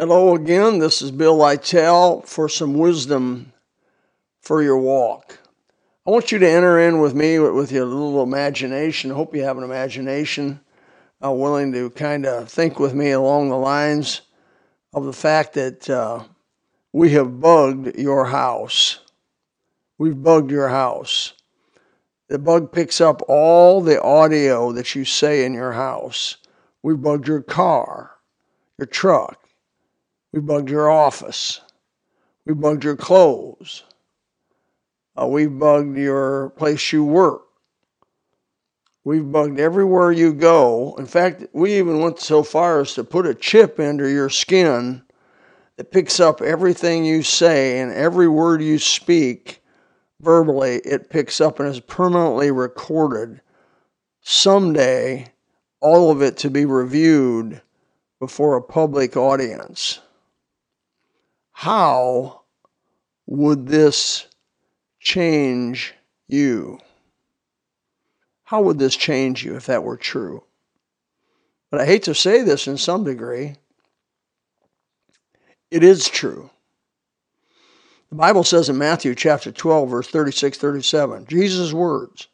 Hello again. This is Bill Lytell for some wisdom for your walk. I want you to enter in with me with your little imagination. I hope you have an imagination uh, willing to kind of think with me along the lines of the fact that uh, we have bugged your house. We've bugged your house. The bug picks up all the audio that you say in your house. We've bugged your car, your truck we bugged your office. We bugged your clothes. Uh, we've bugged your place you work. We've bugged everywhere you go. In fact, we even went so far as to put a chip under your skin that picks up everything you say and every word you speak verbally, it picks up and is permanently recorded. Someday, all of it to be reviewed before a public audience how would this change you? How would this change you if that were true? But I hate to say this in some degree. It is true. The Bible says in Matthew chapter 12, verse 36 37, Jesus' words,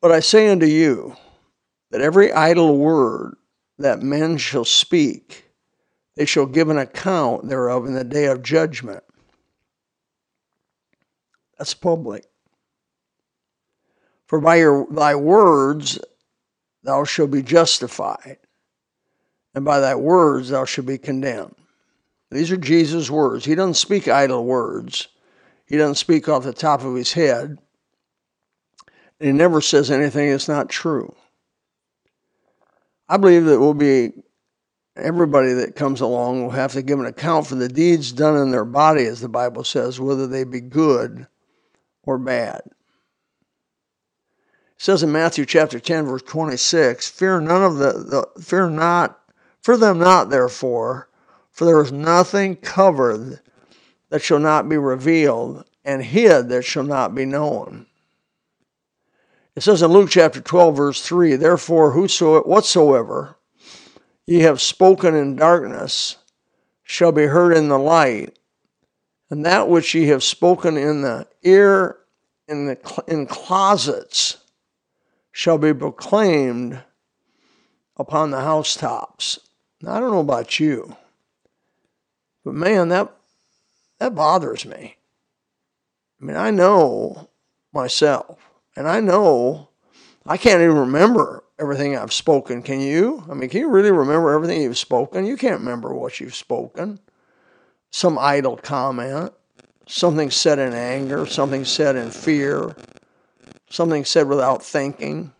But I say unto you that every idle word that men shall speak, they shall give an account thereof in the day of judgment. That's public. For by your, thy words thou shalt be justified, and by thy words thou shalt be condemned. These are Jesus' words. He doesn't speak idle words, he doesn't speak off the top of his head. And he never says anything that's not true. I believe that we'll be everybody that comes along will have to give an account for the deeds done in their body, as the Bible says, whether they be good or bad. It says in Matthew chapter 10, verse 26, Fear none of the, the fear not, fear them not, therefore, for there is nothing covered that shall not be revealed, and hid that shall not be known. It says in Luke chapter 12, verse 3, Therefore, whosoever, whatsoever ye have spoken in darkness shall be heard in the light, and that which ye have spoken in the ear in the in closets shall be proclaimed upon the housetops. Now, I don't know about you, but man, that that bothers me. I mean, I know myself, and I know I can't even remember everything I've spoken. Can you? I mean, can you really remember everything you've spoken? You can't remember what you've spoken. Some idle comment, something said in anger, something said in fear, something said without thinking.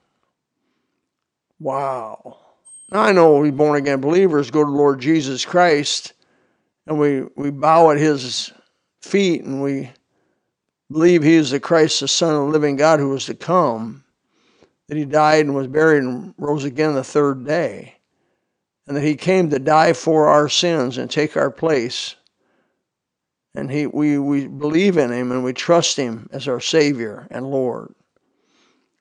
Wow. Now I know we born again believers go to Lord Jesus Christ and we, we bow at his feet and we believe he is the Christ, the Son of the living God who is to come that he died and was buried and rose again the third day, and that he came to die for our sins and take our place. And he, we, we believe in him and we trust him as our Savior and Lord.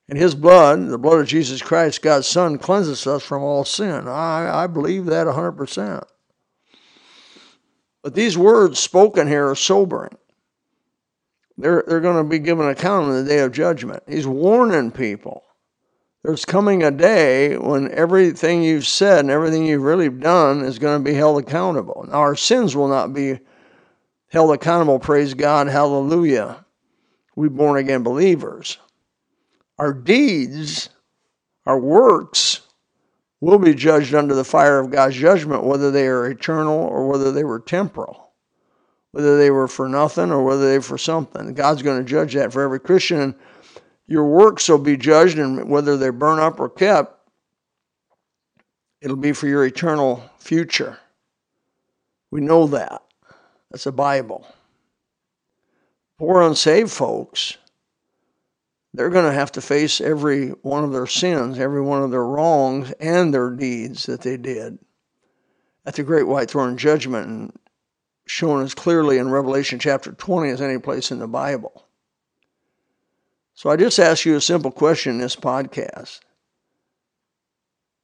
And his blood, the blood of Jesus Christ, God's Son, cleanses us from all sin. I, I believe that 100%. But these words spoken here are sobering. They're, they're going to be given account in the day of judgment. He's warning people there's coming a day when everything you've said and everything you've really done is going to be held accountable. Now, our sins will not be held accountable, praise God, hallelujah. We born again believers. Our deeds, our works, will be judged under the fire of God's judgment, whether they are eternal or whether they were temporal, whether they were for nothing or whether they were for something. God's going to judge that for every Christian your works will be judged, and whether they burn up or kept, it'll be for your eternal future. We know that. That's the Bible. Poor unsaved folks, they're going to have to face every one of their sins, every one of their wrongs, and their deeds that they did at the great white throne judgment, and shown as clearly in Revelation chapter 20 as any place in the Bible. So I just ask you a simple question in this podcast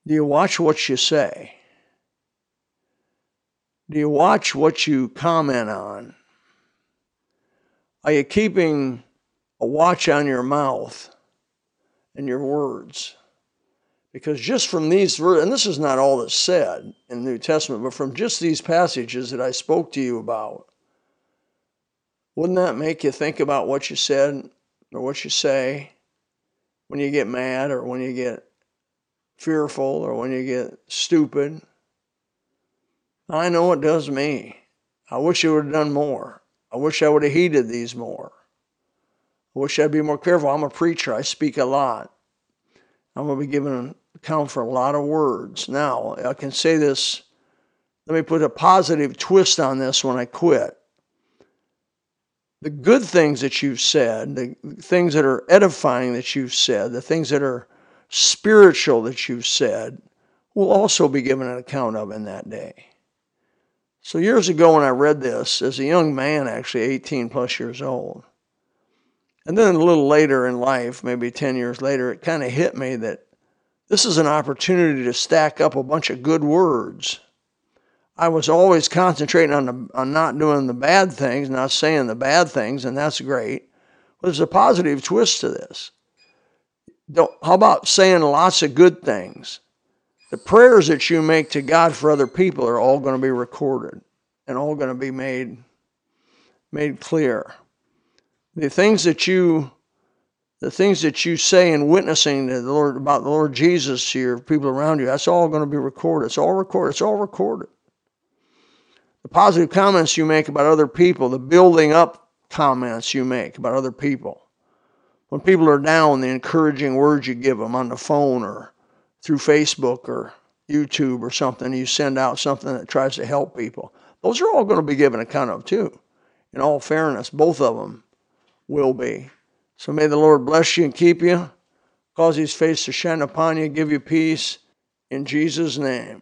Do you watch what you say? Do you watch what you comment on? Are you keeping a watch on your mouth and your words? Because just from these and this is not all that's said in the New Testament, but from just these passages that I spoke to you about, wouldn't that make you think about what you said or what you say when you get mad or when you get fearful or when you get stupid? I know it does me. I wish I would have done more. I wish I would have heeded these more. I wish I'd be more careful. I'm a preacher, I speak a lot. I'm going to be giving an account for a lot of words. Now, I can say this. Let me put a positive twist on this when I quit. The good things that you've said, the things that are edifying that you've said, the things that are spiritual that you've said, will also be given an account of in that day. So, years ago, when I read this, as a young man, actually 18 plus years old, and then a little later in life, maybe 10 years later, it kind of hit me that this is an opportunity to stack up a bunch of good words. I was always concentrating on, the, on not doing the bad things, not saying the bad things, and that's great. But there's a positive twist to this. Don't, how about saying lots of good things? The prayers that you make to God for other people are all going to be recorded and all going to be made, made clear the things that you the things that you say in witnessing the Lord about the Lord Jesus to your people around you, that's all going to be recorded. It's all recorded. It's all recorded. The positive comments you make about other people, the building up comments you make about other people. When people are down, the encouraging words you give them on the phone or through Facebook or YouTube or something, you send out something that tries to help people. Those are all going to be given account of too. In all fairness, both of them will be. So may the Lord bless you and keep you, cause his face to shine upon you, give you peace in Jesus' name.